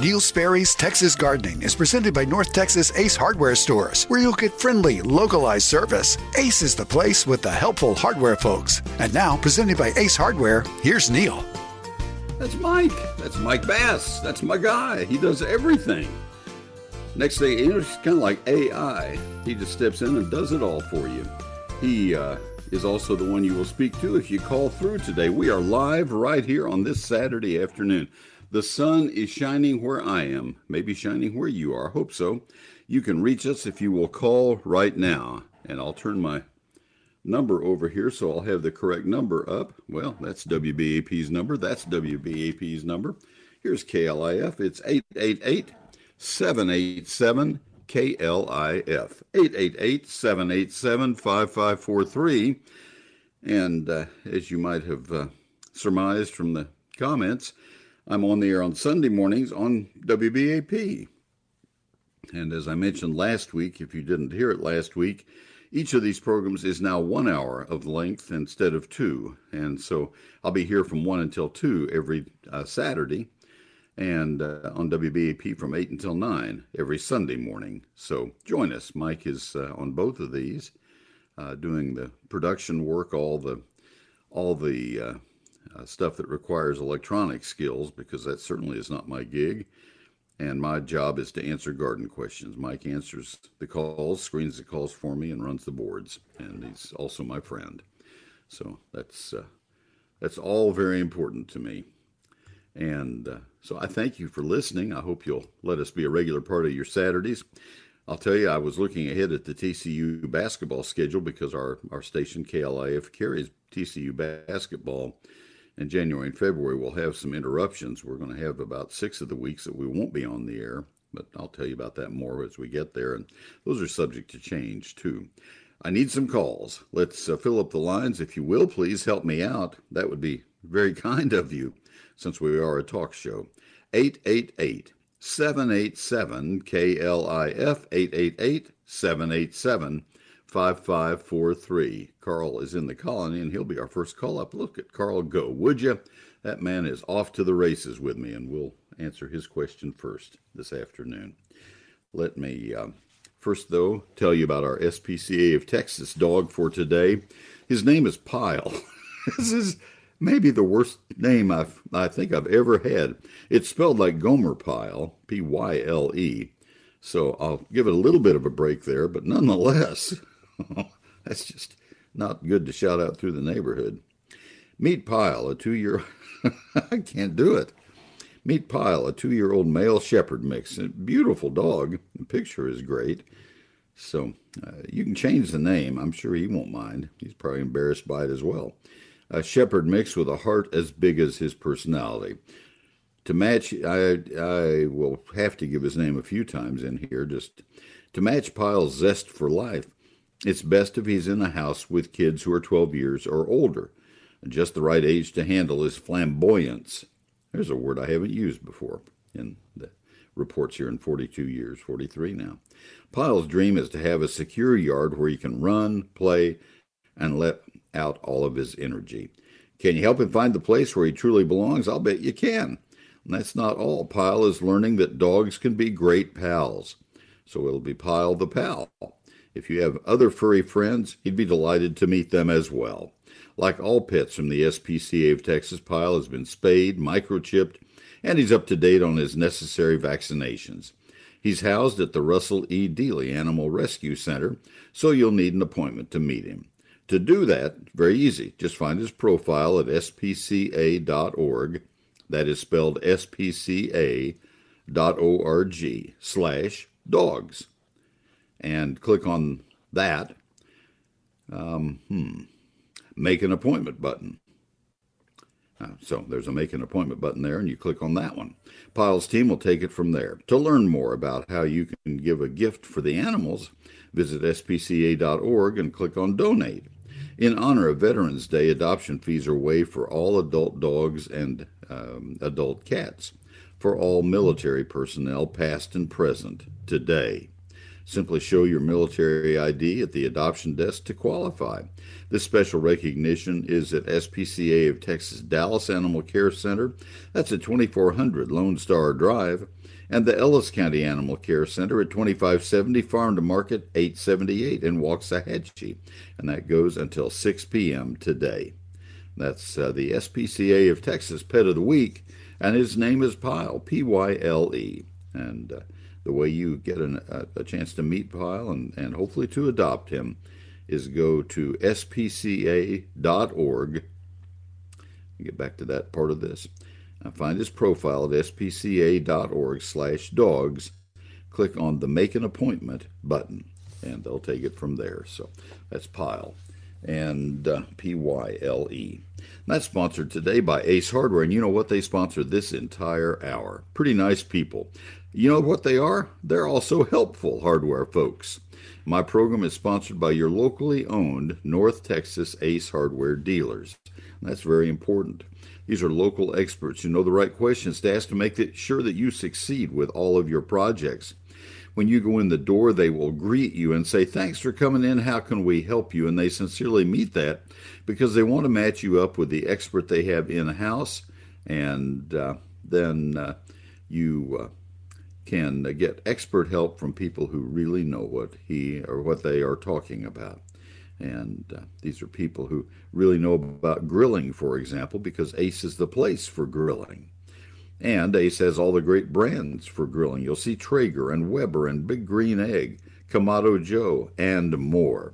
Neil Sperry's Texas Gardening is presented by North Texas Ace Hardware Stores, where you'll get friendly, localized service. Ace is the place with the helpful hardware folks. And now, presented by Ace Hardware, here's Neil. That's Mike. That's Mike Bass. That's my guy. He does everything. Next thing, you know, it's kind of like AI. He just steps in and does it all for you. He uh, is also the one you will speak to if you call through today. We are live right here on this Saturday afternoon. The sun is shining where I am, maybe shining where you are. Hope so. You can reach us if you will call right now. And I'll turn my number over here so I'll have the correct number up. Well, that's WBAP's number. That's WBAP's number. Here's KLIF. It's 888 787 KLIF. 888 787 5543. And uh, as you might have uh, surmised from the comments, I'm on the air on Sunday mornings on WBAP. And as I mentioned last week, if you didn't hear it last week, each of these programs is now one hour of length instead of two. And so I'll be here from one until two every uh, Saturday and uh, on WBAP from 8 until 9 every Sunday morning. So join us. Mike is uh, on both of these, uh, doing the production work, all the all the uh, stuff that requires electronic skills because that certainly is not my gig. And my job is to answer garden questions. Mike answers the calls, screens the calls for me, and runs the boards. And he's also my friend. So that's uh, that's all very important to me. And uh, so I thank you for listening. I hope you'll let us be a regular part of your Saturdays. I'll tell you, I was looking ahead at the TCU basketball schedule because our, our station, KLIF, carries TCU basketball in January and February, we'll have some interruptions. We're going to have about six of the weeks that we won't be on the air, but I'll tell you about that more as we get there. And those are subject to change too. I need some calls. Let's uh, fill up the lines. If you will, please help me out. That would be very kind of you since we are a talk show. 888 787 KLIF 888 787 5543. Carl is in the colony and he'll be our first call up. Look at Carl go, would you? That man is off to the races with me, and we'll answer his question first this afternoon. Let me uh, first, though, tell you about our SPCA of Texas dog for today. His name is Pyle. this is maybe the worst name I've, I think I've ever had. It's spelled like Gomer Pyle, P Y L E. So I'll give it a little bit of a break there, but nonetheless, That's just not good to shout out through the neighborhood. Meet Pyle, a two year I can't do it. Meet Pyle, a two year old male shepherd mix. A beautiful dog. The picture is great. So uh, you can change the name. I'm sure he won't mind. He's probably embarrassed by it as well. A shepherd mix with a heart as big as his personality. To match, I, I will have to give his name a few times in here just to match Pyle's zest for life. It's best if he's in a house with kids who are 12 years or older, just the right age to handle his flamboyance. There's a word I haven't used before in the reports here in 42 years, 43 now. Pyle's dream is to have a secure yard where he can run, play, and let out all of his energy. Can you help him find the place where he truly belongs? I'll bet you can. And that's not all. Pyle is learning that dogs can be great pals. So it'll be Pyle the Pal. If you have other furry friends, he'd be delighted to meet them as well. Like all pets from the SPCA of Texas, Pyle has been spayed, microchipped, and he's up to date on his necessary vaccinations. He's housed at the Russell E. Dealey Animal Rescue Center, so you'll need an appointment to meet him. To do that, very easy. Just find his profile at spca.org. That is spelled spca.org slash dogs and click on that. Um, hmm, make an appointment button. Uh, so there's a make an appointment button there, and you click on that one. Pyle's team will take it from there. To learn more about how you can give a gift for the animals, visit spca.org and click on donate. In honor of Veterans Day, adoption fees are waived for all adult dogs and um, adult cats for all military personnel, past and present, today. Simply show your military ID at the adoption desk to qualify. This special recognition is at SPCA of Texas Dallas Animal Care Center. That's at 2400 Lone Star Drive. And the Ellis County Animal Care Center at 2570 Farm to Market 878 in Waxahachie. And that goes until 6 p.m. today. That's uh, the SPCA of Texas Pet of the Week, and his name is Pyle, P Y L E. And uh, the way you get an, a, a, chance to meet Pyle and, and hopefully to adopt him is go to spca.org. Get back to that part of this. Now find his profile at spca.org slash dogs. Click on the Make an Appointment button, and they'll take it from there. So that's Pyle and uh, P Y L E. That's sponsored today by Ace Hardware, and you know what? They sponsored this entire hour. Pretty nice people. You know what they are? They're also helpful hardware folks. My program is sponsored by your locally owned North Texas Ace Hardware dealers. That's very important. These are local experts who know the right questions to ask to make sure that you succeed with all of your projects. When you go in the door, they will greet you and say, Thanks for coming in. How can we help you? And they sincerely meet that because they want to match you up with the expert they have in house. And uh, then uh, you uh, can get expert help from people who really know what he or what they are talking about. And uh, these are people who really know about grilling, for example, because Ace is the place for grilling. And Ace has all the great brands for grilling. You'll see Traeger and Weber and Big Green Egg, Kamado Joe, and more.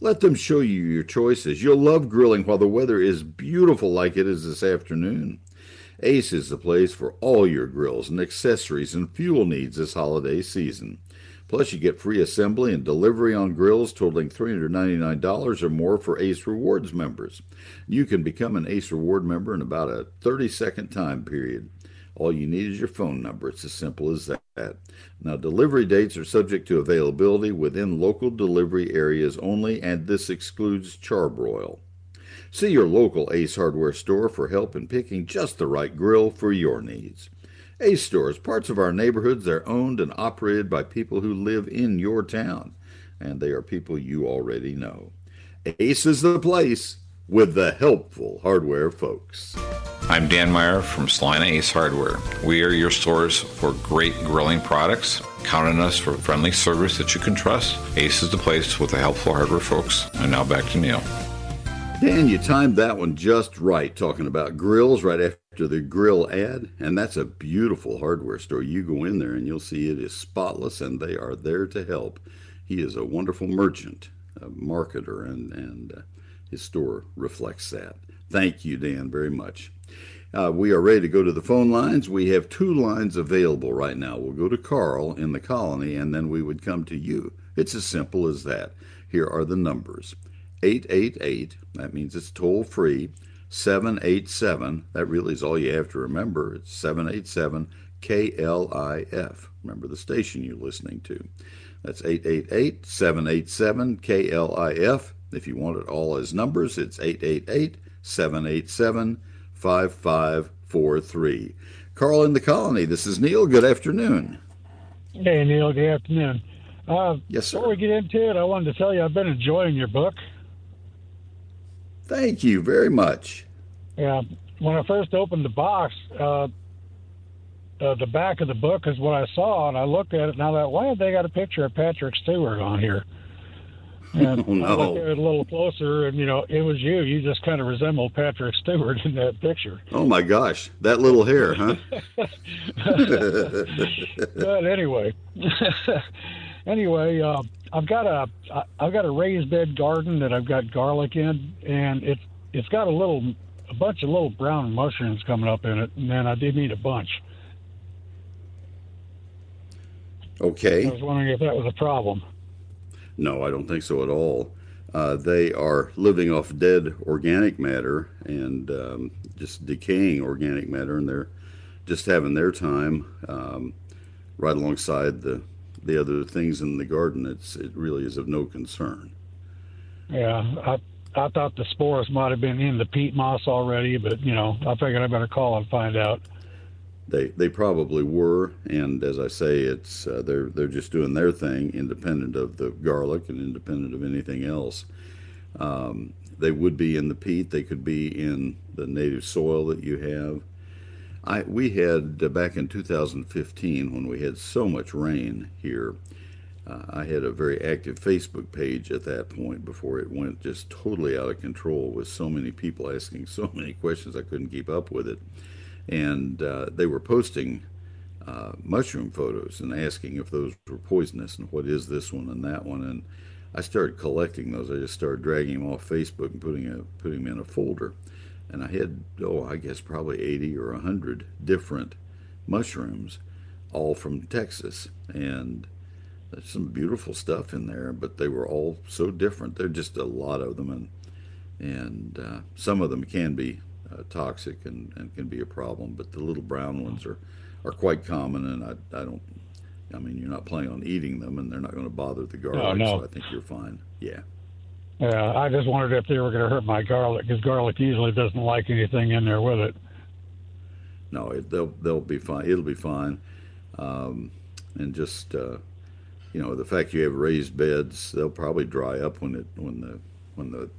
Let them show you your choices. You'll love grilling while the weather is beautiful like it is this afternoon. Ace is the place for all your grills and accessories and fuel needs this holiday season. Plus, you get free assembly and delivery on grills totaling $399 or more for Ace Rewards members. You can become an Ace Reward member in about a 30 second time period. All you need is your phone number. It's as simple as that. Now, delivery dates are subject to availability within local delivery areas only, and this excludes Char-Broil. See your local Ace Hardware store for help in picking just the right grill for your needs. Ace stores, parts of our neighborhoods, are owned and operated by people who live in your town, and they are people you already know. Ace is the place with the helpful hardware folks. I'm Dan Meyer from Celina Ace Hardware. We are your source for great grilling products. Count on us for friendly service that you can trust. Ace is the place with the helpful hardware folks. And now back to Neil. Dan, you timed that one just right, talking about grills right after the grill ad. And that's a beautiful hardware store. You go in there and you'll see it is spotless and they are there to help. He is a wonderful merchant, a marketer, and, and uh, his store reflects that. Thank you, Dan, very much. Uh, we are ready to go to the phone lines. We have two lines available right now. We'll go to Carl in the colony, and then we would come to you. It's as simple as that. Here are the numbers 888, that means it's toll free. 787, that really is all you have to remember. It's 787 KLIF. Remember the station you're listening to. That's 888 787 KLIF. If you want it all as numbers, it's 888 787 5543. Carl in the colony, this is Neil. Good afternoon. Hey, Neil. Good afternoon. Uh, yes, sir. Before we get into it, I wanted to tell you I've been enjoying your book. Thank you very much. Yeah, when I first opened the box, uh, uh, the back of the book is what I saw, and I looked at it and I thought, why have they got a picture of Patrick Stewart on here? And oh, no. I looked at it a little closer, and you know, it was you. You just kind of resembled Patrick Stewart in that picture. Oh my gosh, that little hair, huh? but anyway, anyway, uh, I've got a I've got a raised bed garden that I've got garlic in, and it's it's got a little a bunch of little brown mushrooms coming up in it, and then I did need a bunch. Okay. I was wondering if that was a problem. No, I don't think so at all. Uh, they are living off dead organic matter and um, just decaying organic matter, and they're just having their time um, right alongside the the other things in the garden. It's it really is of no concern. Yeah, I I thought the spores might have been in the peat moss already, but you know I figured I better call and find out. they they probably were, and as I say, it's uh, they're they're just doing their thing, independent of the garlic and independent of anything else. Um, they would be in the peat. They could be in the native soil that you have. I we had uh, back in 2015 when we had so much rain here. Uh, I had a very active Facebook page at that point before it went just totally out of control with so many people asking so many questions I couldn't keep up with it and uh, they were posting uh, mushroom photos and asking if those were poisonous and what is this one and that one. And I started collecting those. I just started dragging them off Facebook and putting a, putting them in a folder. And I had oh I guess probably 80 or 100 different mushrooms, all from Texas. And there's some beautiful stuff in there, but they were all so different. There are just a lot of them, and and uh, some of them can be uh, toxic and, and can be a problem. But the little brown ones are, are quite common, and I, I don't. I mean, you're not planning on eating them, and they're not going to bother the garlic. Oh, no. So I think you're fine. Yeah. Yeah, I just wondered if they were going to hurt my garlic because garlic usually doesn't like anything in there with it. No, it, they'll they'll be fine. It'll be fine, um, and just uh, you know the fact you have raised beds, they'll probably dry up when it when the when the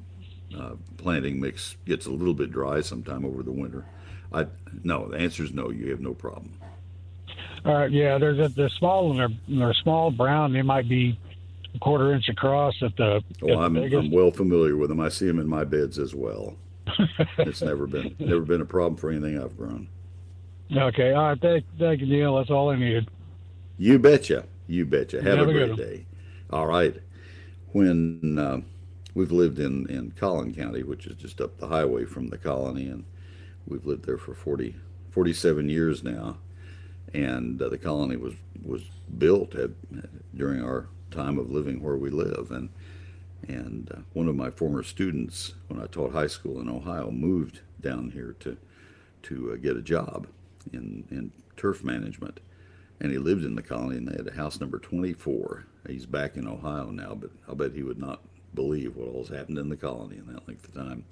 uh, planting mix gets a little bit dry sometime over the winter. I no, the answer is no. You have no problem. All right, yeah, they're they're small and they're they're small brown. They might be quarter inch across at the. Oh, at I'm the I'm well familiar with them. I see them in my beds as well. it's never been never been a problem for anything I've grown. Okay, all right, thank thank you, Neil. That's all I needed. You betcha. You betcha. Have, Have a great day. All right. When uh, we've lived in, in Collin County, which is just up the highway from the colony, and we've lived there for 40, 47 years now. And uh, the colony was, was built at, during our time of living where we live. And, and uh, one of my former students, when I taught high school in Ohio, moved down here to, to uh, get a job in, in turf management. And he lived in the colony and they had a house number 24 he's back in ohio now but i'll bet he would not believe what all's happened in the colony in that length of time.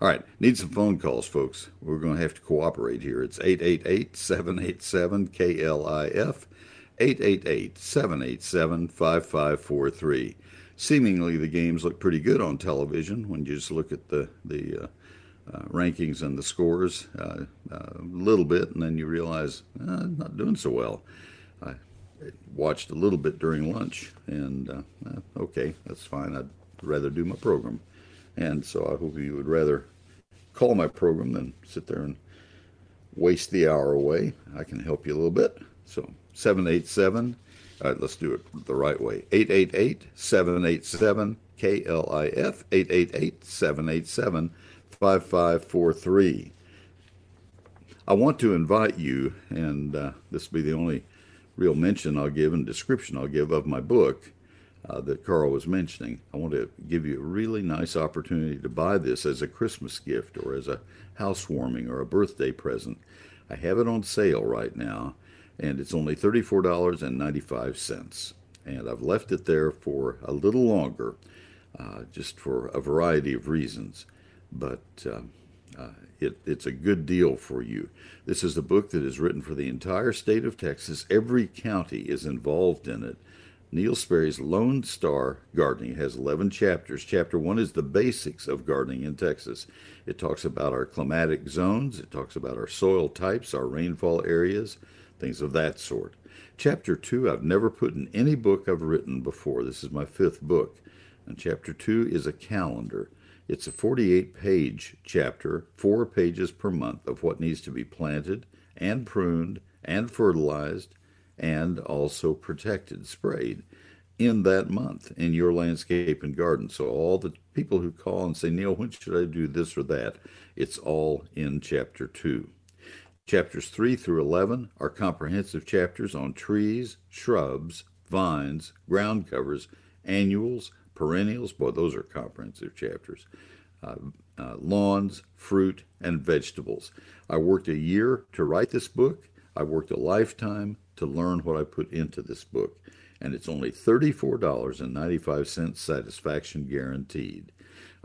All right need some phone calls folks. We're going to have to cooperate here. It's 888-787-klif 888-787-5543 seemingly the games look pretty good on television when you just look at the the uh, uh, rankings and the scores uh, uh, a little bit, and then you realize uh, not doing so well. I watched a little bit during lunch, and uh, uh, okay, that's fine. I'd rather do my program, and so I hope you would rather call my program than sit there and waste the hour away. I can help you a little bit. So 787. All right, let's do it the right way. 888 787 KLIF 888 787 5543. I want to invite you, and uh, this will be the only real mention I'll give and description I'll give of my book uh, that Carl was mentioning. I want to give you a really nice opportunity to buy this as a Christmas gift or as a housewarming or a birthday present. I have it on sale right now, and it's only $34.95. And I've left it there for a little longer, uh, just for a variety of reasons but uh, uh, it, it's a good deal for you. This is a book that is written for the entire state of Texas. Every county is involved in it. Neil Sperry's Lone Star Gardening has 11 chapters. Chapter 1 is the basics of gardening in Texas. It talks about our climatic zones, it talks about our soil types, our rainfall areas, things of that sort. Chapter 2 I've never put in any book I've written before. This is my fifth book. And chapter 2 is a calendar. It's a 48 page chapter, four pages per month of what needs to be planted and pruned and fertilized and also protected, sprayed in that month in your landscape and garden. So, all the people who call and say, Neil, when should I do this or that? It's all in chapter 2. Chapters 3 through 11 are comprehensive chapters on trees, shrubs, vines, ground covers, annuals, perennials. Boy, those are comprehensive chapters. Uh, uh, lawns, fruit, and vegetables. I worked a year to write this book. I worked a lifetime to learn what I put into this book. And it's only $34.95 satisfaction guaranteed.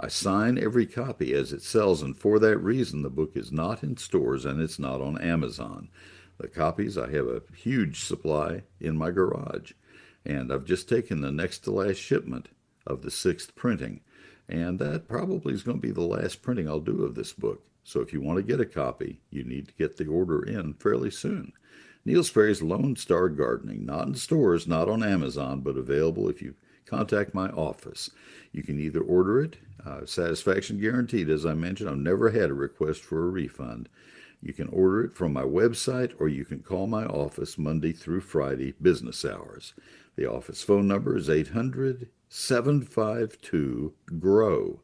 I sign every copy as it sells, and for that reason, the book is not in stores and it's not on Amazon. The copies, I have a huge supply in my garage, and I've just taken the next to last shipment of the sixth printing, and that probably is going to be the last printing I'll do of this book. So if you want to get a copy, you need to get the order in fairly soon. Neil Sperry's Lone Star Gardening, not in stores, not on Amazon, but available if you contact my office. You can either order it, uh, satisfaction guaranteed, as I mentioned. I've never had a request for a refund. You can order it from my website or you can call my office Monday through Friday, business hours. The office phone number is 800 752 GROW.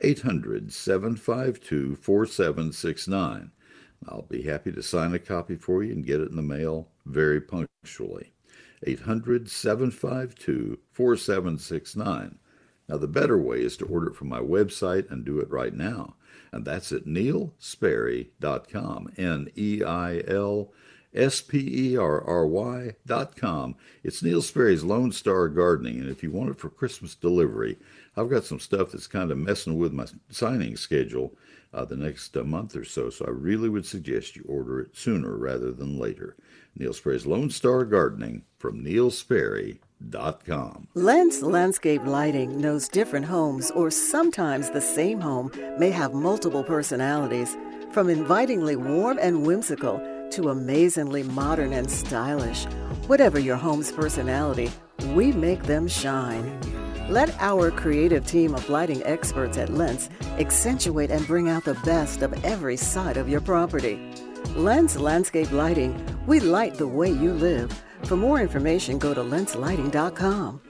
800 752 4769. I'll be happy to sign a copy for you and get it in the mail very punctually. 800 752 4769. Now, the better way is to order it from my website and do it right now. And that's at neilsperry.com. N E I L S P E R R Y dot com. It's Neil Sperry's Lone Star Gardening. And if you want it for Christmas delivery, I've got some stuff that's kind of messing with my signing schedule uh, the next uh, month or so. So I really would suggest you order it sooner rather than later. Neil Sperry's Lone Star Gardening from neilsperry.com. Lens Landscape Lighting knows different homes, or sometimes the same home, may have multiple personalities. From invitingly warm and whimsical to amazingly modern and stylish, whatever your home's personality, we make them shine. Let our creative team of lighting experts at Lens accentuate and bring out the best of every side of your property. Lens Landscape Lighting, we light the way you live. For more information, go to lenslighting.com.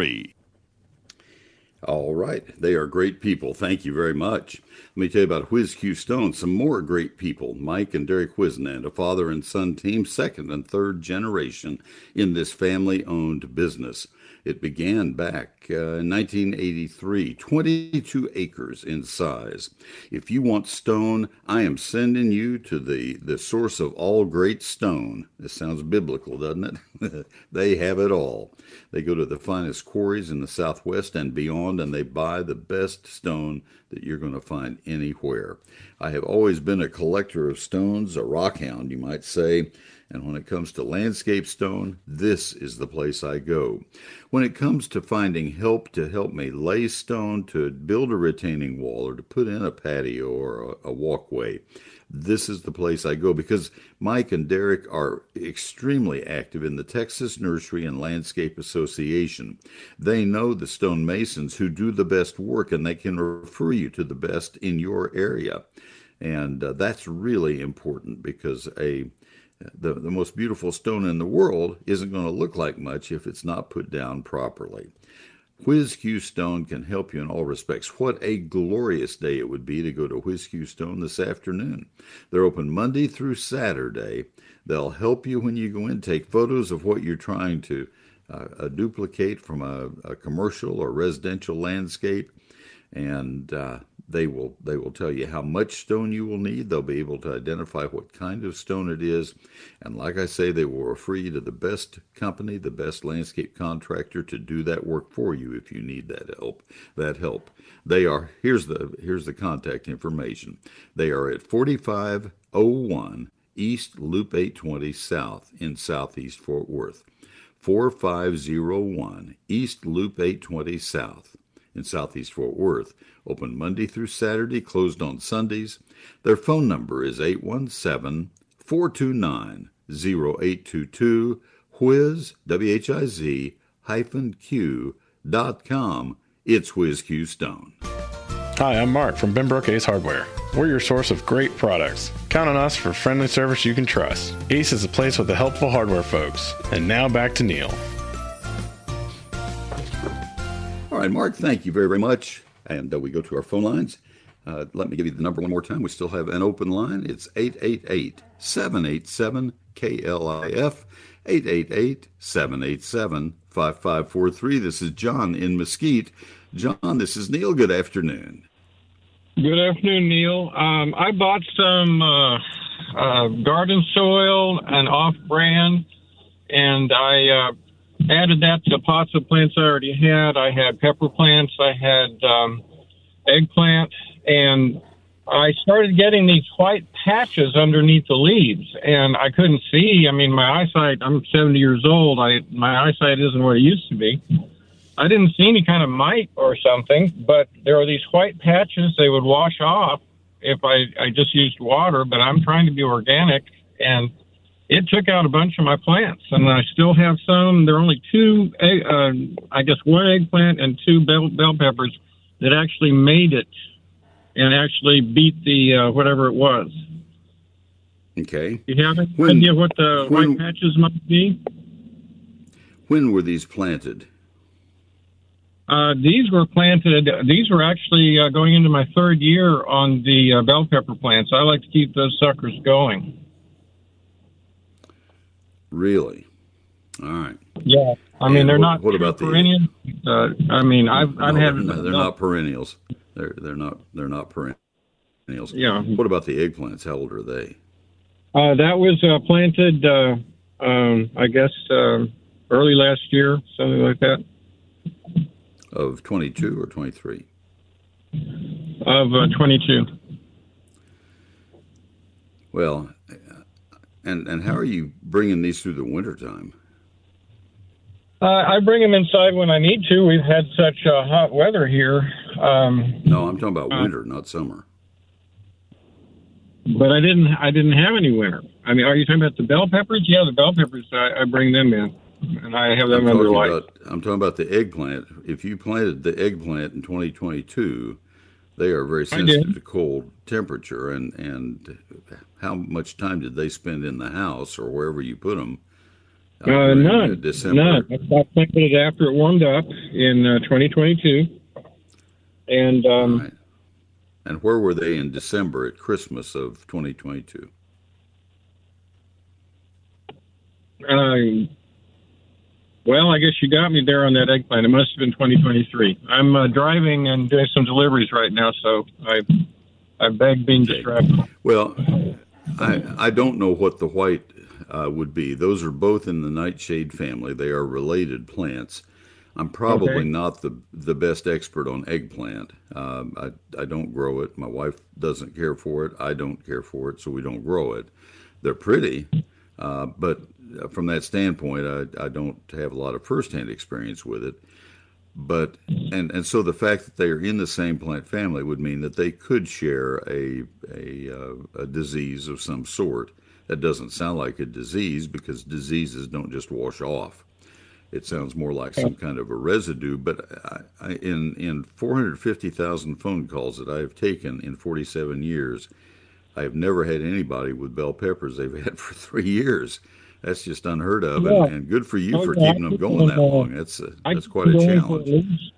All right. They are great people. Thank you very much. Let me tell you about Whiz Q Stone, some more great people. Mike and Derek Whisenant, a father and son team, second and third generation in this family owned business. It began back uh, in 1983, 22 acres in size. If you want stone, I am sending you to the, the source of all great stone. This sounds biblical, doesn't it? they have it all. They go to the finest quarries in the Southwest and beyond, and they buy the best stone that you're going to find anywhere. I have always been a collector of stones, a rockhound, you might say. And when it comes to landscape stone, this is the place I go. When it comes to finding help to help me lay stone, to build a retaining wall, or to put in a patio or a, a walkway, this is the place I go because Mike and Derek are extremely active in the Texas Nursery and Landscape Association. They know the stonemasons who do the best work and they can refer you to the best in your area. And uh, that's really important because a the, the most beautiful stone in the world isn't going to look like much if it's not put down properly. Whiz Q Stone can help you in all respects. What a glorious day it would be to go to Whiz Q Stone this afternoon. They're open Monday through Saturday. They'll help you when you go in, take photos of what you're trying to uh, duplicate from a, a, commercial or residential landscape, and uh, they will they will tell you how much stone you will need. They'll be able to identify what kind of stone it is, and like I say, they will refer you to the best company, the best landscape contractor to do that work for you if you need that help. That help. They are here's the here's the contact information. They are at 4501 East Loop 820 South in Southeast Fort Worth. 4501 East Loop 820 South in Southeast Fort Worth. Open Monday through Saturday, closed on Sundays. Their phone number is 817 429 0822. Whiz, W H I Z, hyphen Q dot com. It's Whiz Q Stone. Hi, I'm Mark from Benbrook Ace Hardware. We're your source of great products. Count on us for friendly service you can trust. Ace is a place with the helpful hardware folks. And now back to Neil. Right, Mark, thank you very, very much. And uh, we go to our phone lines. Uh, let me give you the number one more time. We still have an open line. It's 888 787 KLIF 888 787 5543. This is John in Mesquite. John, this is Neil. Good afternoon. Good afternoon, Neil. Um, I bought some uh, uh, garden soil and off brand, and I uh, added that to pots of plants I already had. I had pepper plants, I had um, eggplant, and I started getting these white patches underneath the leaves, and I couldn't see. I mean, my eyesight. I'm 70 years old. I my eyesight isn't what it used to be. I didn't see any kind of mite or something, but there are these white patches. They would wash off if I I just used water. But I'm trying to be organic, and it took out a bunch of my plants, and I still have some. There are only two, uh, I guess, one eggplant and two bell, bell peppers that actually made it and actually beat the uh, whatever it was. Okay. You have any when, idea what the when, white patches might be? When were these planted? Uh, these were planted. These were actually uh, going into my third year on the uh, bell pepper plants. I like to keep those suckers going. Really? All right. Yeah. I mean, and they're what, not. What about perennial? the? Uh, I mean, I've I've no, had. No, they're not perennials. They're they're not they're not perennials. Yeah. What about the eggplants? How old are they? Uh, that was uh, planted, uh, um, I guess, uh, early last year, something like that. Of 22 or 23? Of uh, 22. Well, and and how are you bringing these through the wintertime? Uh, I bring them inside when I need to. We've had such uh, hot weather here. Um, no, I'm talking about uh, winter, not summer. But I didn't. I didn't have any winter. I mean, are you talking about the bell peppers? Yeah, the bell peppers. I, I bring them in, and I have them I'm under light. About, I'm talking about the eggplant. If you planted the eggplant in 2022, they are very sensitive to cold temperature, and and how much time did they spend in the house or wherever you put them? Uh, none. December. None. I planted it after it warmed up in uh, 2022. And um, right. and where were they in December at Christmas of 2022? Uh, well, I guess you got me there on that eggplant. It must have been 2023. I'm uh, driving and doing some deliveries right now, so I I beg being distracted. Well, I I don't know what the white uh, would be. Those are both in the nightshade family. They are related plants. I'm probably okay. not the the best expert on eggplant. Um, I I don't grow it. My wife doesn't care for it. I don't care for it, so we don't grow it. They're pretty, uh, but from that standpoint, I, I don't have a lot of firsthand experience with it. But and and so the fact that they are in the same plant family would mean that they could share a a, uh, a disease of some sort. That doesn't sound like a disease because diseases don't just wash off. It sounds more like some kind of a residue. But I, I, in in 450,000 phone calls that I have taken in 47 years, I have never had anybody with bell peppers they've had for three years. That's just unheard of, yeah. and, and, good for you oh, for keeping them going that long. That's a, that's quite a challenge.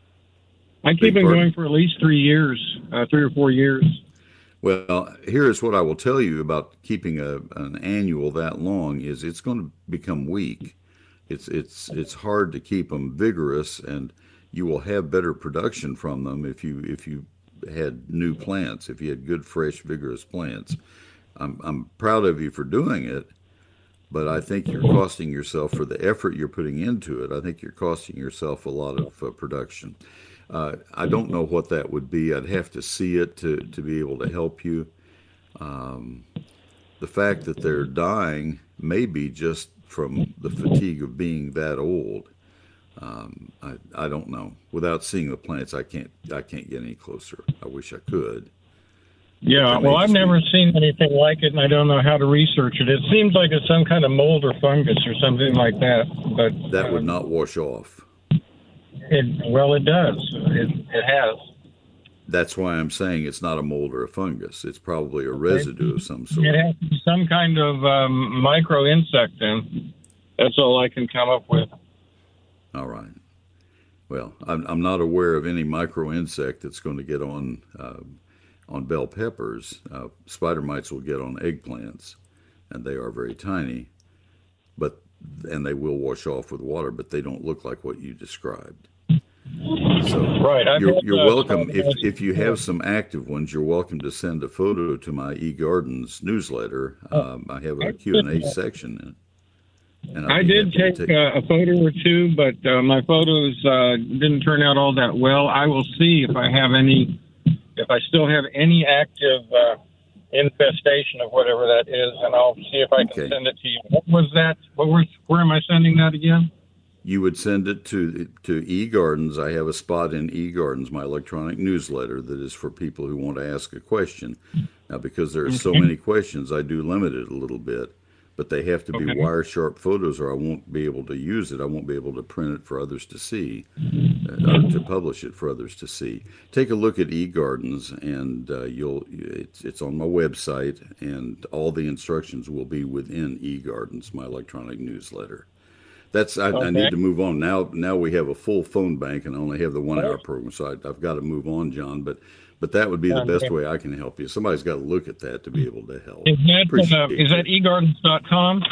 I keep them going for at least three years, uh, three or four years. Well, here is what I will tell you about keeping a, an annual that long is it's going to become weak. It's it's it's hard to keep them vigorous, and you will have better production from them if you if you had new plants, if you had good, fresh, vigorous plants. I'm I'm proud of you for doing it, but I think you're costing yourself for the effort you're putting into it. I think you're costing yourself a lot of uh, production. Uh, I don't know what that would be. I'd have to see it to, to be able to help you. Um, the fact that they're dying may be just from the fatigue of being that old. Um, I, I don't know. Without seeing the plants, I can't I can't get any closer. I wish I could. Yeah, well, I've never seen anything like it, and I don't know how to research it. It seems like it's some kind of mold or fungus or something like that. But that would not wash off. It, well, it does. It, it has. That's why I'm saying it's not a mold or a fungus. It's probably a residue of some sort. It has some kind of um, micro insect. Then that's all I can come up with. All right. Well, I'm, I'm not aware of any micro insect that's going to get on uh, on bell peppers. Uh, spider mites will get on eggplants, and they are very tiny. but and they will wash off with water, but they don't look like what you described. So right, I've you're, you're uh, welcome. If if you have some active ones, you're welcome to send a photo to my eGardens newsletter. Um, I have a Q and A section in it. I did to take uh, a photo or two, but uh, my photos uh, didn't turn out all that well. I will see if I have any, if I still have any active uh, infestation of whatever that is, and I'll see if I can Okay. send it to you. What was that? What was? Where am I sending that again? you would send it to to eGardens. I have a spot in eGardens, my electronic newsletter that is for people who want to ask a question. Now, because there are so many questions, I do limit it a little bit, but they have to be wire sharp photos, or I won't be able to use it. I won't be able to print it for others to see, uh, or to publish it for others to see. Take a look at eGardens, and uh, you'll it's it's on my website, and all the instructions will be within eGardens, my electronic newsletter. That's I, I need to move on now. Now we have a full phone bank and I only have the one hour program, so I, I've got to move on, John. But but that would be the best way I can help you. Somebody's got to look at that to be able to help. Is that uh, is that egardens.com?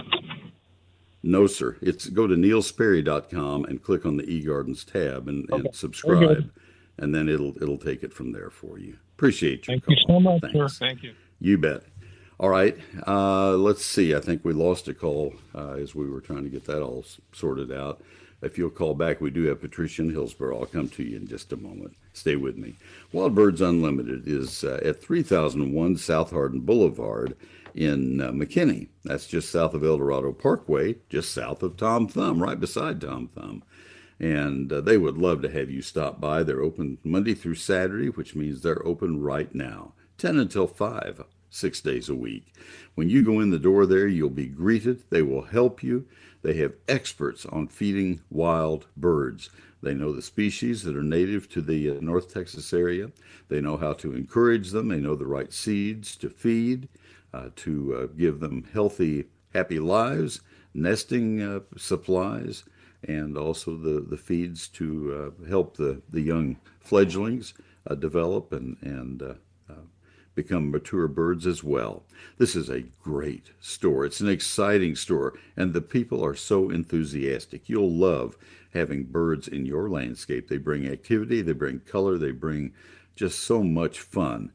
No, sir. It's go to neilsperry.com and click on the eGardens tab and, and Okay. Very subscribe, and then it'll it'll take it from there for you. Appreciate your Thank you so much, sir. Thank you. You bet. All right. Uh, let's see. I think we lost a call uh, as we were trying to get that all sorted out. If you'll call back, we do have Patricia in Hillsboro. I'll come to you in just a moment. Stay with me. Wild Birds Unlimited is uh, at 3001 South Hardin Boulevard in uh, McKinney. That's just south of El Dorado Parkway, just south of Tom Thumb, right beside Tom Thumb and uh, they would love to have you stop by. They're open Monday through Saturday, which means they're open right now, 10 until 5, six days a week. When you go in the door there, you'll be greeted. They will help you. They have experts on feeding wild birds. They know the species that are native to the uh, North Texas area. They know how to encourage them. They know the right seeds to feed, uh, to uh, give them healthy, happy lives, nesting uh, supplies and also the, the feeds to uh, help the, the young fledglings uh, develop and, and become mature birds as well. This is a great store. It's an exciting store, and the people are so enthusiastic. You'll love having birds in your landscape. They bring activity, they bring color, they bring just so much fun.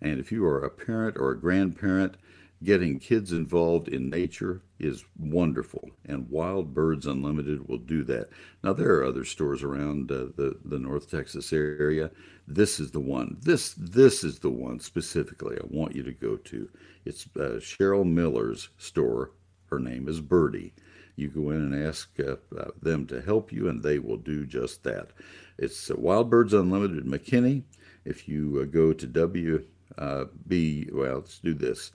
And if you are a parent or a grandparent, getting kids involved in nature is wonderful. And Wild Birds Unlimited will do that. Now, there are other stores around uh, the, the North Texas area. This is the one. This this is the one specifically I want you to go to. It's uh, Cheryl Miller's store. Her name is Birdie. You go in and ask uh, uh, them to help you, and they will do just that. It's uh, Wild Birds Unlimited McKinney. If you uh, go to WB, well, let's do this.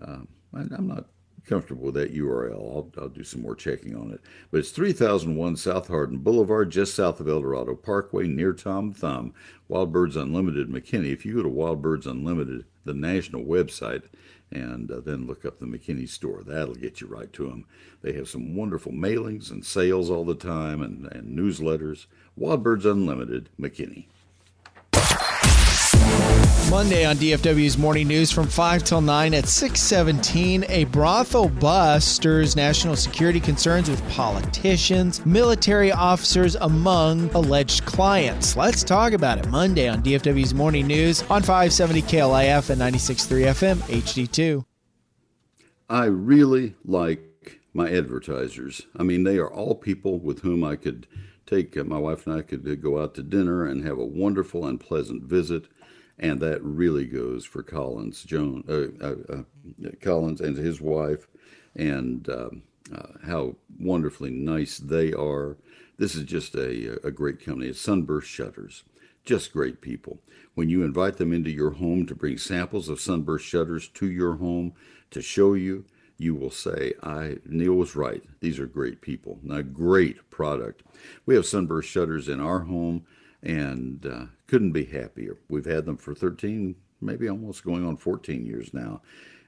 Um, I, I'm not comfortable with that URL. I'll, I'll do some more checking on it. But it's 3001 South Hardin Boulevard, just south of El Dorado Parkway, near Tom Thumb. Wild Birds Unlimited McKinney. If you go to Wild Birds Unlimited, the national website, and uh, then look up the McKinney store, that'll get you right to them. They have some wonderful mailings and sales all the time and, and newsletters. Wild Birds Unlimited, McKinney. Monday on DFW's Morning News from 5 till 9 at 617. A brothel bust stirs national security concerns with politicians, military officers among alleged clients. Let's talk about it Monday on DFW's Morning News on 570 KLIF and 96.3 FM HD2. I really like my advertisers. I mean, they are all people with whom I could take uh, my wife and I could go out to dinner and have a wonderful and pleasant visit. And that really goes for Collins, Joan, uh, uh, uh, Collins and his wife, and um, uh, how wonderfully nice they are. This is just a, a great company. It's Sunburst Shutters just great people. When you invite them into your home to bring samples of sunburst shutters to your home to show you, you will say, "I Neil was right. These are great people. And a great product." We have sunburst shutters in our home, and uh, couldn't be happier. We've had them for 13, maybe almost going on 14 years now,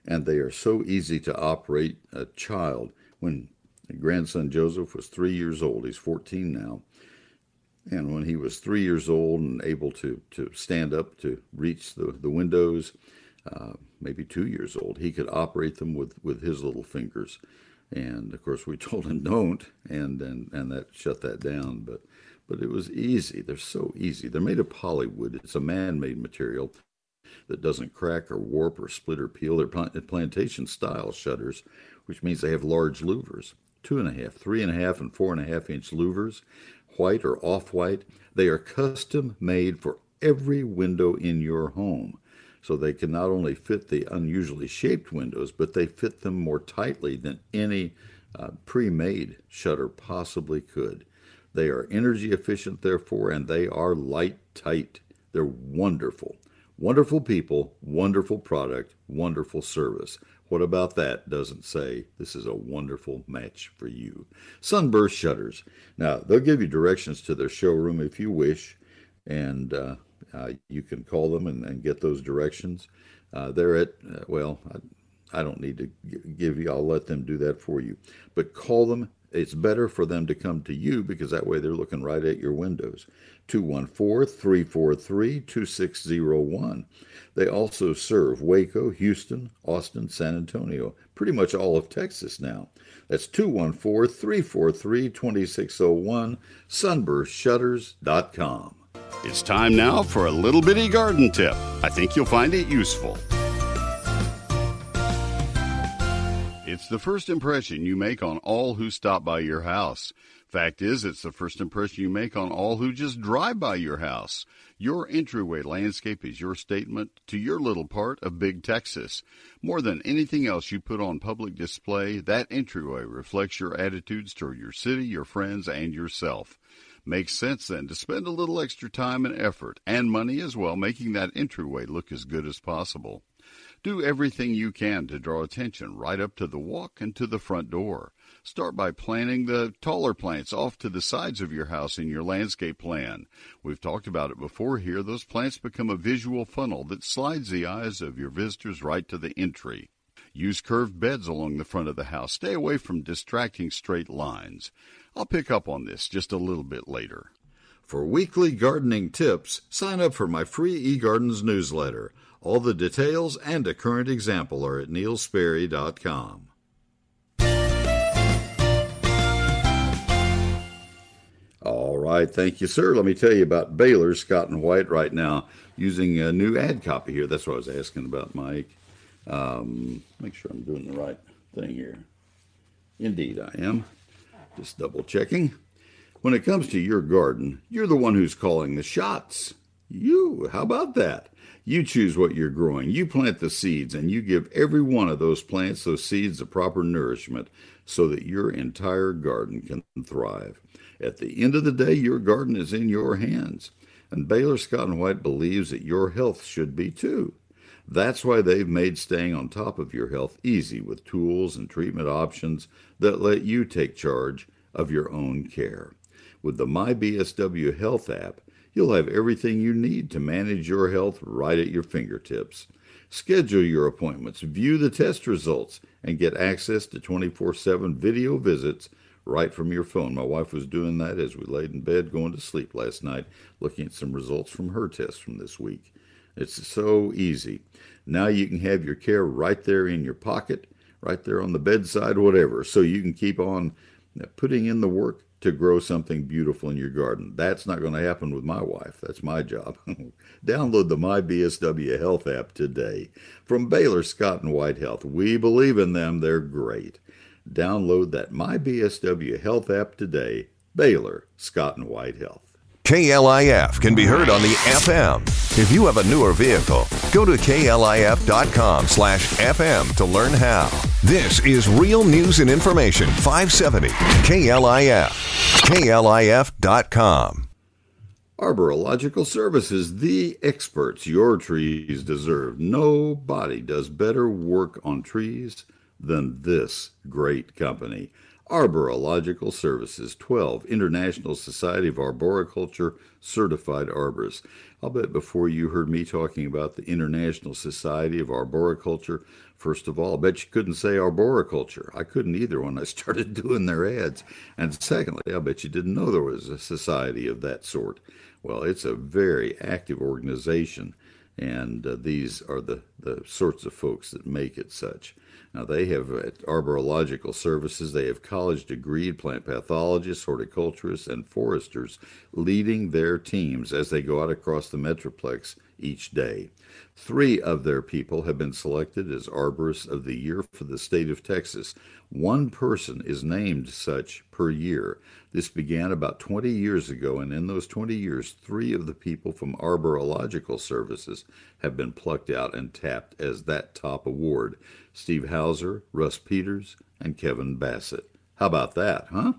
and they are so easy to operate. A child, when grandson Joseph was three years old, he's 14 now. And when he was three years old and able to, to stand up to reach the, the windows, uh, maybe two years old, he could operate them with, with his little fingers. And of course, we told him don't, and and, and that shut that down. But but it was easy. They're so easy. They're made of polywood. It's a man-made material that doesn't crack or warp or split or peel. They're plantation style shutters, which means they have large louvers, two and a half, three and a half, and four and a half inch louvers, white or off white. They are custom made for every window in your home. So they can not only fit the unusually shaped windows, but they fit them more tightly than any uh, pre made shutter possibly could. They are energy efficient, therefore, and they are light tight. They're wonderful. Wonderful people, wonderful product, wonderful service. What about that doesn't say this is a wonderful match for you? Sunburst Shutters. Now, they'll give you directions to their showroom if you wish, and uh, uh, you can call them and, and get those directions. Uh, they're at, uh, well, I, I, don't need to give you, I'll let them do that for you. But call them it's better for them to come to you because that way they're looking right at your windows. 214 343 2601. They also serve Waco, Houston, Austin, San Antonio, pretty much all of Texas now. That's 214 343 2601, sunburstshutters.com. It's time now for a little bitty garden tip. I think you'll find it useful. It's the first impression you make on all who stop by your house. Fact is, it's the first impression you make on all who just drive by your house. Your entryway landscape is your statement to your little part of Big Texas. More than anything else you put on public display, that entryway reflects your attitudes toward your city, your friends, and yourself. Makes sense then to spend a little extra time and effort and money as well making that entryway look as good as possible. Do everything you can to draw attention right up to the walk and to the front door. Start by planting the taller plants off to the sides of your house in your landscape plan. We've talked about it before here. Those plants become a visual funnel that slides the eyes of your visitors right to the entry. Use curved beds along the front of the house. Stay away from distracting straight lines. I'll pick up on this just a little bit later. For weekly gardening tips, sign up for my free eGardens newsletter. All the details and a current example are at neilsperry.com. All right, thank you, sir. Let me tell you about Baylor Scott and White right now using a new ad copy here. That's what I was asking about, Mike. Um, make sure I'm doing the right thing here. Indeed, I am. Just double checking. When it comes to your garden, you're the one who's calling the shots. You, how about that? You choose what you're growing. You plant the seeds, and you give every one of those plants, those seeds, the proper nourishment so that your entire garden can thrive. At the end of the day, your garden is in your hands. And Baylor Scott and White believes that your health should be too. That's why they've made staying on top of your health easy with tools and treatment options that let you take charge of your own care. With the MyBSW Health app, You'll have everything you need to manage your health right at your fingertips. Schedule your appointments, view the test results, and get access to 24 7 video visits right from your phone. My wife was doing that as we laid in bed going to sleep last night, looking at some results from her test from this week. It's so easy. Now you can have your care right there in your pocket, right there on the bedside, whatever, so you can keep on uh, putting in the work to grow something beautiful in your garden. That's not going to happen with my wife. That's my job. Download the MyBSW Health app today from Baylor Scott and White Health. We believe in them. They're great. Download that MyBSW Health app today. Baylor Scott and White Health. KLIF can be heard on the FM. If you have a newer vehicle, go to klif.com slash FM to learn how. This is Real News and Information 570 KLIF. KLIF.com. Arborilogical Services, the experts your trees deserve. Nobody does better work on trees than this great company. Arborilogical Services, 12, International Society of Arboriculture Certified Arborists. I'll bet before you heard me talking about the International Society of Arboriculture, first of all, I bet you couldn't say arboriculture. I couldn't either when I started doing their ads. And secondly, I bet you didn't know there was a society of that sort. Well, it's a very active organization, and uh, these are the, the sorts of folks that make it such. Now, they have at Arborilogical Services, they have college degreed plant pathologists, horticulturists, and foresters leading their teams as they go out across the Metroplex each day. Three of their people have been selected as Arborists of the Year for the state of Texas. One person is named such per year. This began about 20 years ago, and in those 20 years, three of the people from Arborilogical Services have been plucked out and tapped as that top award Steve Hauser, Russ Peters, and Kevin Bassett. How about that, huh?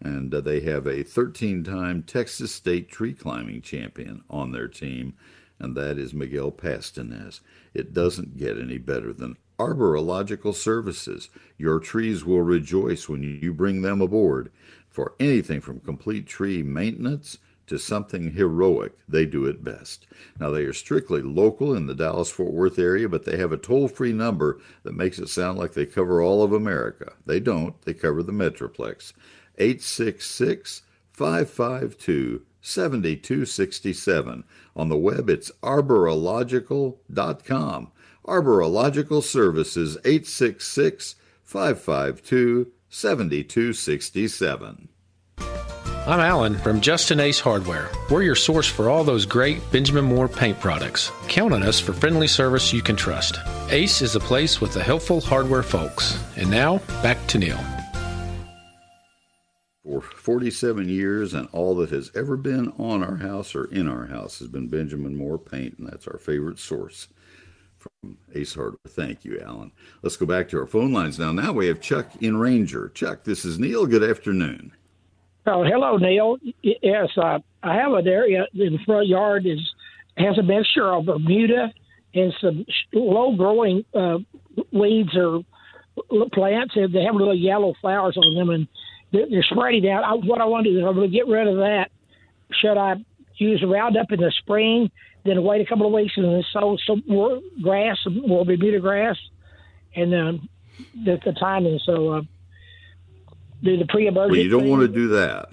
And uh, they have a 13 time Texas State tree climbing champion on their team, and that is Miguel Pastanez. It doesn't get any better than Arborilogical Services. Your trees will rejoice when you bring them aboard. For anything from complete tree maintenance to something heroic, they do it best. Now, they are strictly local in the Dallas Fort Worth area, but they have a toll free number that makes it sound like they cover all of America. They don't, they cover the Metroplex. 866 552 7267. On the web, it's arborilogical.com. Arborilogical Services 866 552 7267. I'm Alan from Justin Ace Hardware. We're your source for all those great Benjamin Moore paint products. Count on us for friendly service you can trust. Ace is a place with the helpful hardware folks. And now, back to Neil. For 47 years, and all that has ever been on our house or in our house has been Benjamin Moore paint, and that's our favorite source from Ace Hardware. Thank you, Alan. Let's go back to our phone lines now. Now we have Chuck in Ranger. Chuck, this is Neil. Good afternoon. Oh, hello, Neil. Yes, uh, I have an area in the front yard is has a mixture of Bermuda and some low growing uh, weeds or plants, and they have little yellow flowers on them, and they're, they're spreading out. I, what I want to do is I'm going to get rid of that. Should I use Roundup in the spring, then wait a couple of weeks and then sow some more grass, more Bermuda grass, and um, the, the timing. So. Uh, do the pre-emergent. Well, you don't thing? want to do that.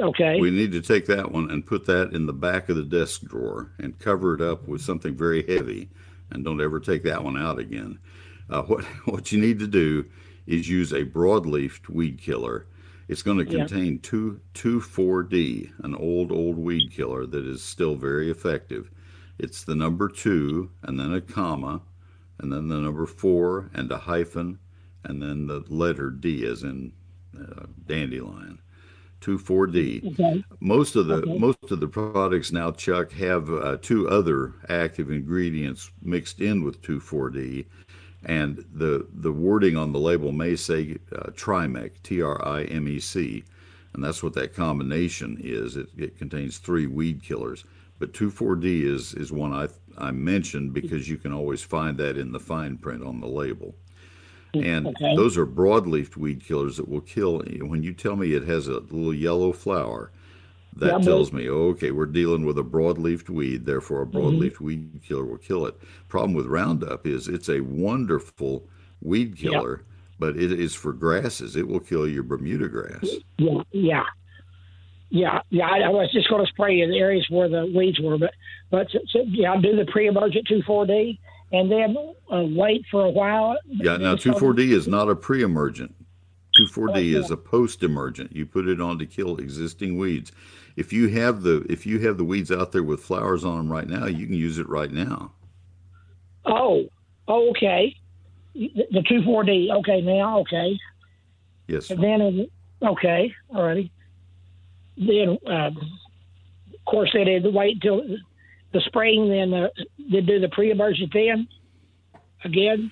Okay. We need to take that one and put that in the back of the desk drawer and cover it up with something very heavy, and don't ever take that one out again. Uh, what what you need to do is use a broadleaf weed killer. It's going to Yeah. contain two two four D, an old old weed killer that is still very effective. It's the number two and then a comma, and then the number four and a hyphen, and then the letter D as in uh, dandelion. Two four D. Okay. Most of the Okay. most of the products now, Chuck, have uh, two other active ingredients mixed in with 2,4-D, and the the wording on the label may say uh, Trimec, T-R-I-M-E-C, and that's what that combination is. It, it contains three weed killers, but 2,4-D is is one I I mentioned because you can always find that in the fine print on the label. And Okay. those are broadleaf weed killers that will kill. When you tell me it has a little yellow flower, that Yeah, tells me, okay, we're dealing with a broadleaf weed, therefore a Mm-hmm. broadleaf weed killer will kill it. Problem with Roundup is it's a wonderful weed Yeah. killer, but it is for grasses. It will kill your Bermuda grass. Yeah, yeah, yeah, yeah. I, I was just going to spray in the areas where the weeds were, but but so, so, yeah, I'll do the pre-emergent two four D, and then uh, wait for a while. Yeah, now So- 2,4-D is not a pre-emergent. 2,4-D Oh, is a post-emergent. You put it on to kill existing weeds. If you have the if you have the weeds out there with flowers on them right now, you can use it right now. Oh, oh, okay. The, the two four D. Okay, now okay, Yes. and then uh, okay, alrighty. Then, um, of course, they did wait until the spring. Then uh, they do the pre-emergent then again.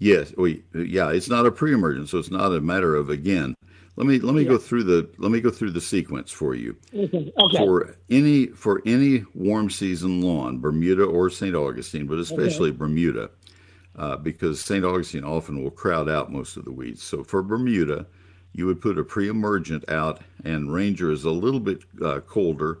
Yes, we yeah, it's not a pre-emergent, so it's not a matter of again. Let me let me go through the let me go through the sequence for you. Okay. okay. For any for any warm season lawn, Bermuda or St. Augustine, but especially Bermuda, uh, because St. Augustine often will crowd out most of the weeds. So for Bermuda, you would put a pre-emergent out, and Ranger is a little bit uh, colder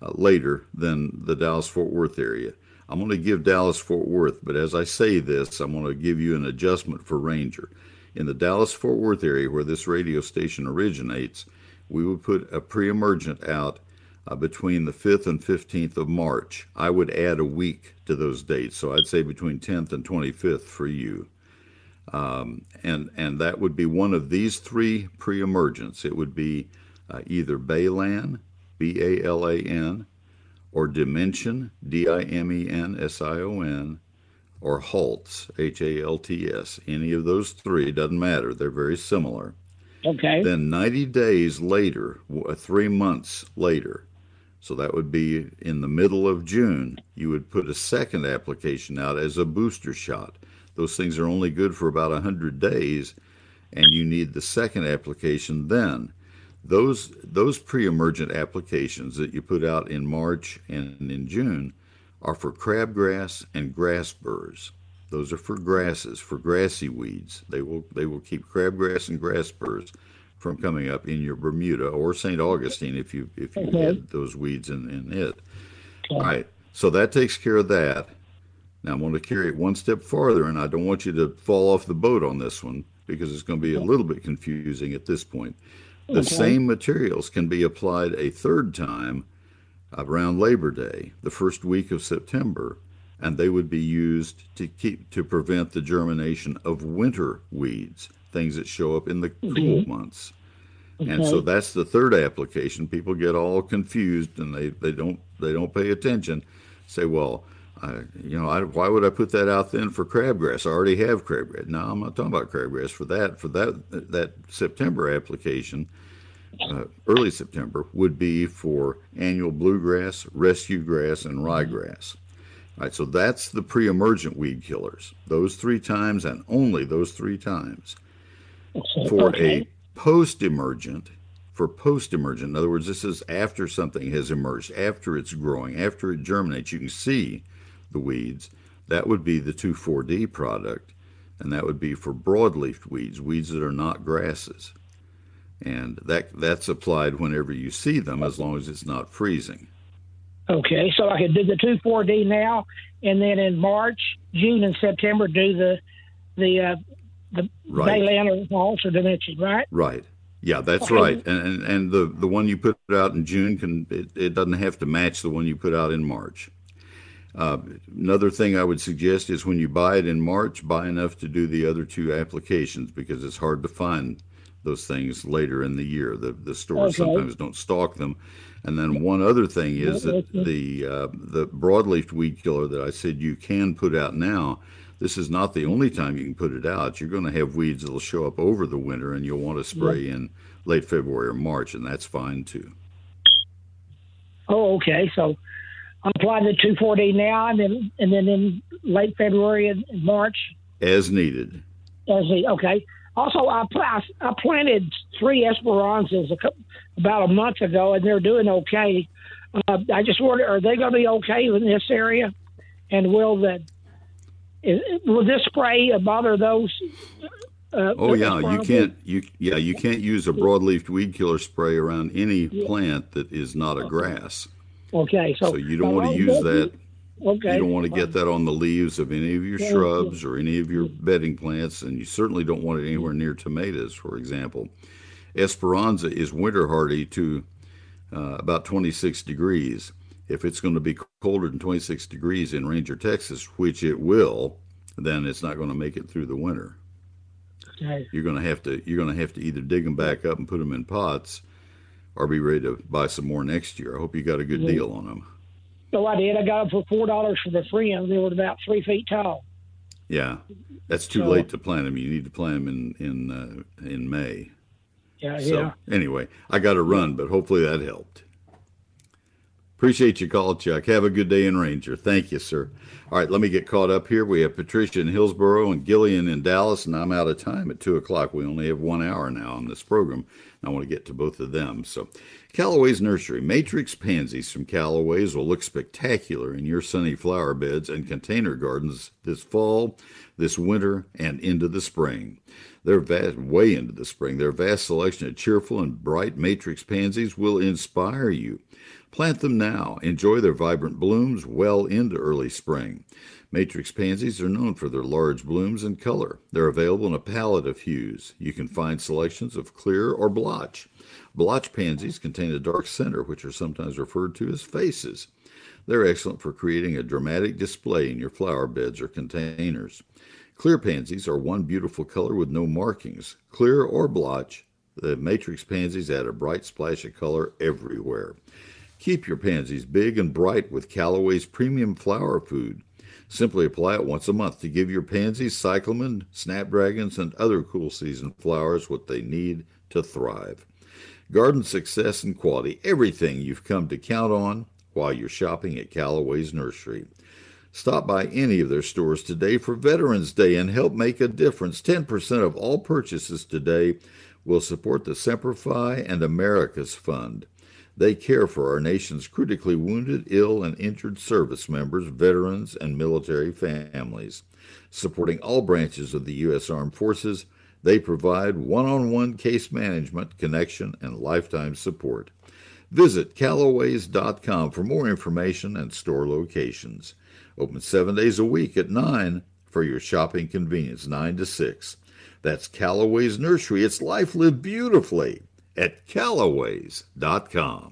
uh, later than the Dallas Fort Worth area. I'm going to give Dallas Fort Worth, but as I say this, I'm going to give you an adjustment for Ranger. In the Dallas Fort Worth area where this radio station originates, we would put a pre emergent out uh, between the 5th and 15th of March. I would add a week to those dates, so I'd say between 10th and 25th for you. Um, and and that would be one of these three pre-emergents. It would be uh, either Balan, B A L A N, or Dimension, D I M E N S I O N, or Halts, H A L T S. Any of those three doesn't matter. They're very similar. Okay. Then 90 days later, uh, three months later, so that would be in the middle of June, you would put a second application out as a booster shot. Those things are only good for about 100 days, and you need the second application then. Those, those pre emergent applications that you put out in March and in June are for crabgrass and grass burrs. Those are for grasses, for grassy weeds. They will, they will keep crabgrass and grass burrs from coming up in your Bermuda or St. Augustine if you if you Okay. had those weeds in, in it. All right. So that takes care of that. Now I'm going to carry it one step farther, and I don't want you to fall off the boat on this one because it's going to be a little bit confusing at this point. The Okay. same materials can be applied a third time around Labor Day, the first week of September, and they would be used to keep to prevent the germination of winter weeds, things that show up in the cool Mhm. months. And so that's the third application. People get all confused and they, they don't they don't pay attention. Say, well, I, you know, I, why would I put that out then for crabgrass? I already have crabgrass. No, I'm not talking about crabgrass for that. For that that September application, uh, early September would be for annual bluegrass, rescue grass, and ryegrass. All right, so that's the pre-emergent weed killers. Those three times and only those three times. For Okay. a post-emergent, for post-emergent, in other words, this is after something has emerged, after it's growing, after it germinates, you can see the weeds. That would be the 2,4-D product, and that would be for broadleaf weeds, weeds that are not grasses. And that that's applied whenever you see them, as long as it's not freezing. Okay, so I could do the two four D now, and then in March, June, and September do the the uh, the Right. Balan or Halts or Dimension, right? Right. Yeah, that's Okay. right. And, and and the the one you put out in June can it, it doesn't have to match the one you put out in March. Uh, another thing I would suggest is when you buy it in March, buy enough to do the other two applications because it's hard to find those things later in the year. The the stores Okay. sometimes don't stock them. And then one other thing is that the uh, the broadleaf weed killer that I said you can put out now. This is not the only time you can put it out. You're going to have weeds that'll show up over the winter, and you'll want to spray in late February or March, and that's fine too. Oh, okay. So I'm applying the two four D now, and then and then in late February and March. As needed. As the okay. Also, I, I I planted three Esperanzas a about a month ago, and they're doing okay. Uh, I just wonder, are they going to be okay in this area? And will the is, will this spray bother those? Uh, Oh yeah, you can't you yeah you can't use a broadleaf weed killer spray around any plant that is not a grass. Okay, so So you don't want to use that. Okay, You don't want to get that on the leaves of any of your shrubs or any of your bedding plants, and you certainly don't want it anywhere near tomatoes, for example. Esperanza is winter hardy to uh, about 26 degrees. If it's going to be colder than 26 degrees in Ranger, Texas, which it will, then it's not going to make it through the winter. Okay. You're going to have to you're going to have to either dig them back up and put them in pots, or be ready to buy some more next year. I hope you got a good deal on them. So I did. I got them for four dollars for the friends. They were about three feet tall. Yeah, that's too So- late to plant them. You need to plant them in in uh, in May. Yeah, So yeah. anyway, I got to run, but hopefully that helped. Appreciate your call, Chuck. Have a good day in Ranger. Thank you, sir. All right, let me get caught up here. We have Patricia in Hillsboro and Gillian in Dallas, and I'm out of time at two o'clock. We only have one hour now on this program. I want to get to both of them. So, Callaway's Nursery Matrix pansies from Callaway's will look spectacular in your sunny flower beds and container gardens this fall, this winter, and into the spring. Their vast, way into the spring, their vast selection of cheerful and bright matrix pansies will inspire you. Plant them now. Enjoy their vibrant blooms well into early spring. Matrix pansies are known for their large blooms and color. They're available in a palette of hues. You can find selections of clear or blotch. Blotch pansies contain a dark center, which are sometimes referred to as faces. They're excellent for creating a dramatic display in your flower beds or containers. Clear pansies are one beautiful color with no markings. Clear or blotch, the matrix pansies add a bright splash of color everywhere. Keep your pansies big and bright with Callaway's premium flower food. Simply apply it once a month to give your pansies, cyclamen, snapdragons, and other cool season flowers what they need to thrive. Garden success and quality, everything you've come to count on while you're shopping at Callaway's Nursery. Stop by any of their stores today for Veterans Day and help make a difference. 10% of all purchases today will support the Semper Fi and America's Fund. They care for our nation's critically wounded, ill, and injured service members, veterans, and military families. Supporting all branches of the U.S. Armed Forces, they provide one on one case management, connection, and lifetime support. Visit Callaways.com for more information and store locations. Open seven days a week at 9 for your shopping convenience, 9 to 6. That's Callaway's Nursery. It's life lived beautifully at callaways.com.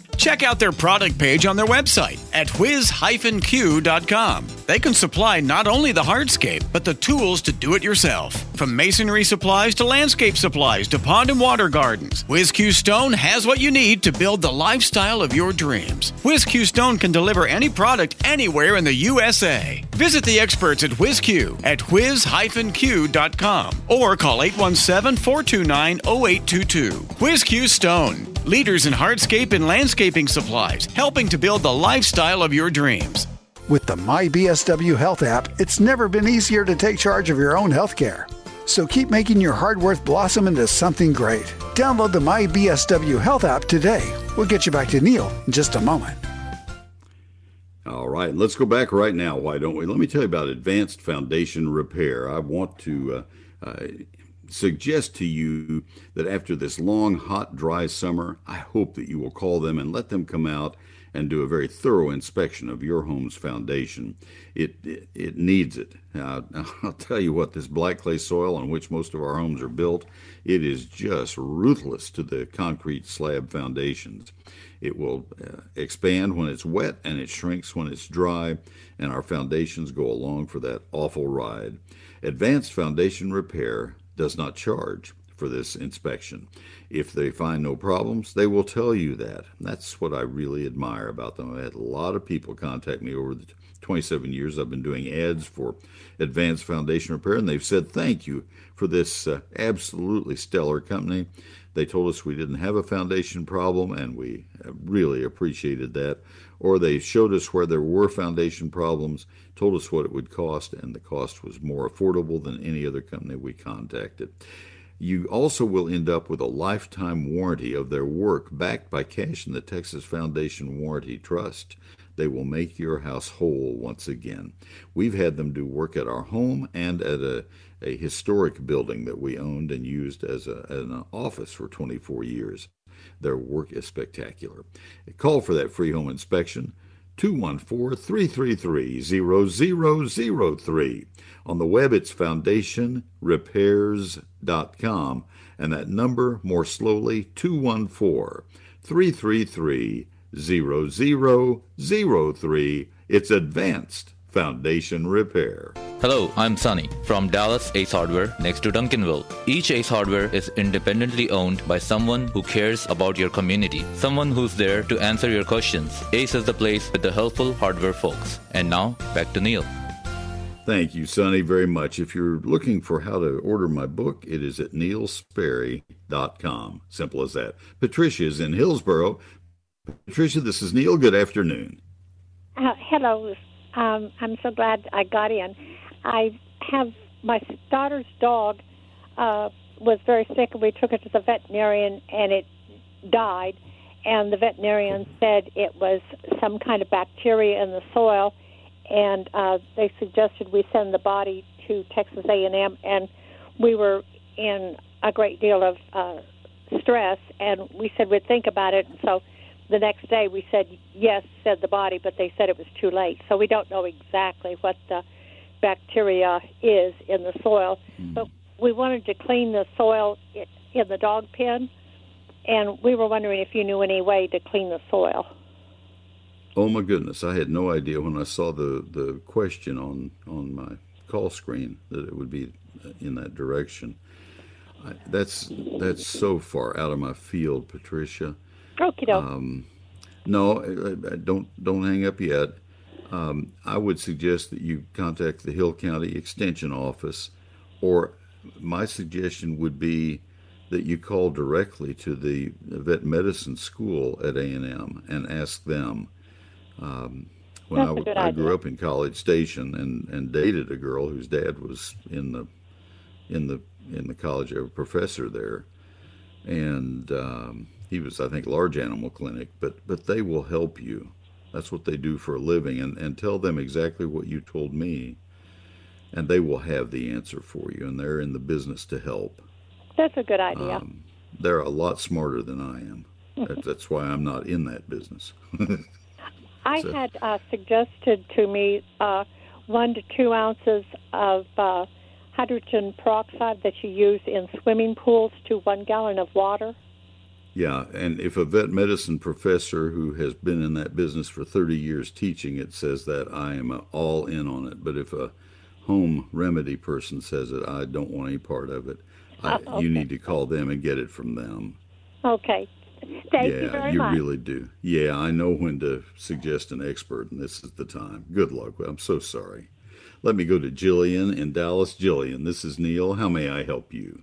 Check out their product page on their website at whiz-q.com. They can supply not only the hardscape, but the tools to do it yourself. From masonry supplies to landscape supplies to pond and water gardens, WhizQ Stone has what you need to build the lifestyle of your dreams. WhizQ Stone can deliver any product anywhere in the USA. Visit the experts at WhizQ at whiz-q.com or call 817-429-0822. WhizQ Stone, leaders in hardscape and landscaping supplies, helping to build the lifestyle of your dreams. With the MyBSW Health app, it's never been easier to take charge of your own health care. So keep making your hard work blossom into something great. Download the MyBSW Health app today. We'll get you back to Neil in just a moment. All right, let's go back right now. Why don't we? Let me tell you about Advanced Foundation Repair. I want to uh, uh, suggest to you that after this long, hot, dry summer, I hope that you will call them and let them come out and do a very thorough inspection of your home's foundation. It it, it needs it. I'll tell you what, this black clay soil on which most of our homes are built, it is just ruthless to the concrete slab foundations. It will uh, expand when it's wet and it shrinks when it's dry, and our foundations go along for that awful ride. Advanced Foundation Repair does not charge for this inspection. If they find no problems, they will tell you that. That's what I really admire about them. I had a lot of people contact me over the 27 years I've been doing ads for Advanced Foundation Repair, and they've said thank you for this uh, absolutely stellar company. They told us we didn't have a foundation problem, and we uh, really appreciated that. Or they showed us where there were foundation problems, told us what it would cost, and the cost was more affordable than any other company we contacted. You also will end up with a lifetime warranty of their work backed by cash in the Texas Foundation Warranty Trust. They will make your house whole once again. We've had them do work at our home and at a, a historic building that we owned and used as, a, an office for 24 years. Their work is spectacular. Call for that free home inspection. 214 333 0003. On the web, it's foundationrepairs.com. And that number, more slowly, 214 333 0003. It's advanced foundation repair. Hello, I'm Sunny from Dallas Ace Hardware next to Duncanville. Each Ace Hardware is independently owned by someone who cares about your community, someone who's there to answer your questions. Ace is the place with the helpful hardware folks. And now, back to Neil. Thank you, Sonny, very much. If you're looking for how to order my book, it is at neilsperry.com. Simple as that. Patricia is in Hillsboro. Patricia, this is Neil. Good afternoon. Uh, hello. Um, I'm so glad I got in. I have my daughter's dog uh, was very sick, and we took it to the veterinarian, and it died. And the veterinarian said it was some kind of bacteria in the soil, and uh, they suggested we send the body to Texas A&M. And we were in a great deal of uh, stress, and we said we'd think about it. So the next day we said yes, said the body, but they said it was too late. So we don't know exactly what the bacteria is in the soil. Mm. But we wanted to clean the soil in the dog pen, and we were wondering if you knew any way to clean the soil. Oh my goodness! I had no idea when I saw the the question on on my call screen that it would be in that direction. I, that's that's so far out of my field, Patricia. Okay, um, no, don't don't hang up yet. Um, I would suggest that you contact the Hill County Extension Office, or my suggestion would be that you call directly to the vet medicine school at A&M and ask them. Um, when I, I, grew up in College Station and, and dated a girl whose dad was in the in the in the college of a professor there, and um, he was I think large animal clinic, but but they will help you. That's what they do for a living, and and tell them exactly what you told me, and they will have the answer for you, and they're in the business to help. That's a good idea. Um, they're a lot smarter than I am. that, that's why I'm not in that business. I so. had uh, suggested to me uh, one to two ounces of uh, hydrogen peroxide that you use in swimming pools to one gallon of water. Yeah, and if a vet medicine professor who has been in that business for 30 years teaching it says that, I am all in on it. But if a home remedy person says it, I don't want any part of it. I, oh, okay. You need to call them and get it from them. Okay. Thank yeah, you very you much. really do. Yeah, I know when to suggest an expert, and this is the time. Good luck. I'm so sorry. Let me go to Jillian in Dallas. Jillian, this is Neil. How may I help you?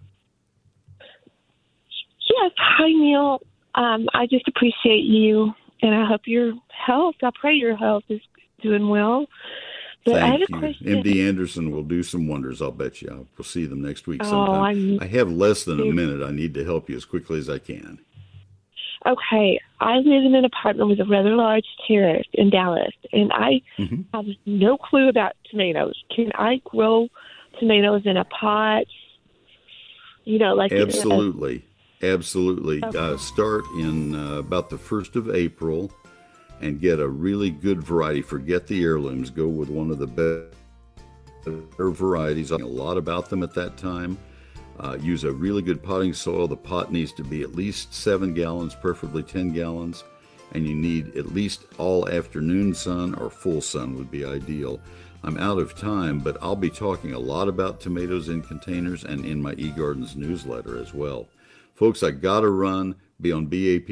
Yes. Hi, Neil. Um, I just appreciate you, and I hope your health, I pray your health is doing well. But Thank you. Question. MD Anderson will do some wonders, I'll bet you. We'll see them next week oh, sometime. I have less than a minute. I need to help you as quickly as I can. Okay, I live in an apartment with a rather large terrace in Dallas, and I mm-hmm. have no clue about tomatoes. Can I grow tomatoes in a pot? You know, like absolutely, a- absolutely. Okay. Uh, start in uh, about the first of April, and get a really good variety. Forget the heirlooms. Go with one of the better varieties. I know a lot about them at that time. Uh, use a really good potting soil. The pot needs to be at least seven gallons, preferably 10 gallons. And you need at least all afternoon sun or full sun would be ideal. I'm out of time, but I'll be talking a lot about tomatoes in containers and in my eGardens newsletter as well. Folks, I gotta run, be on BAP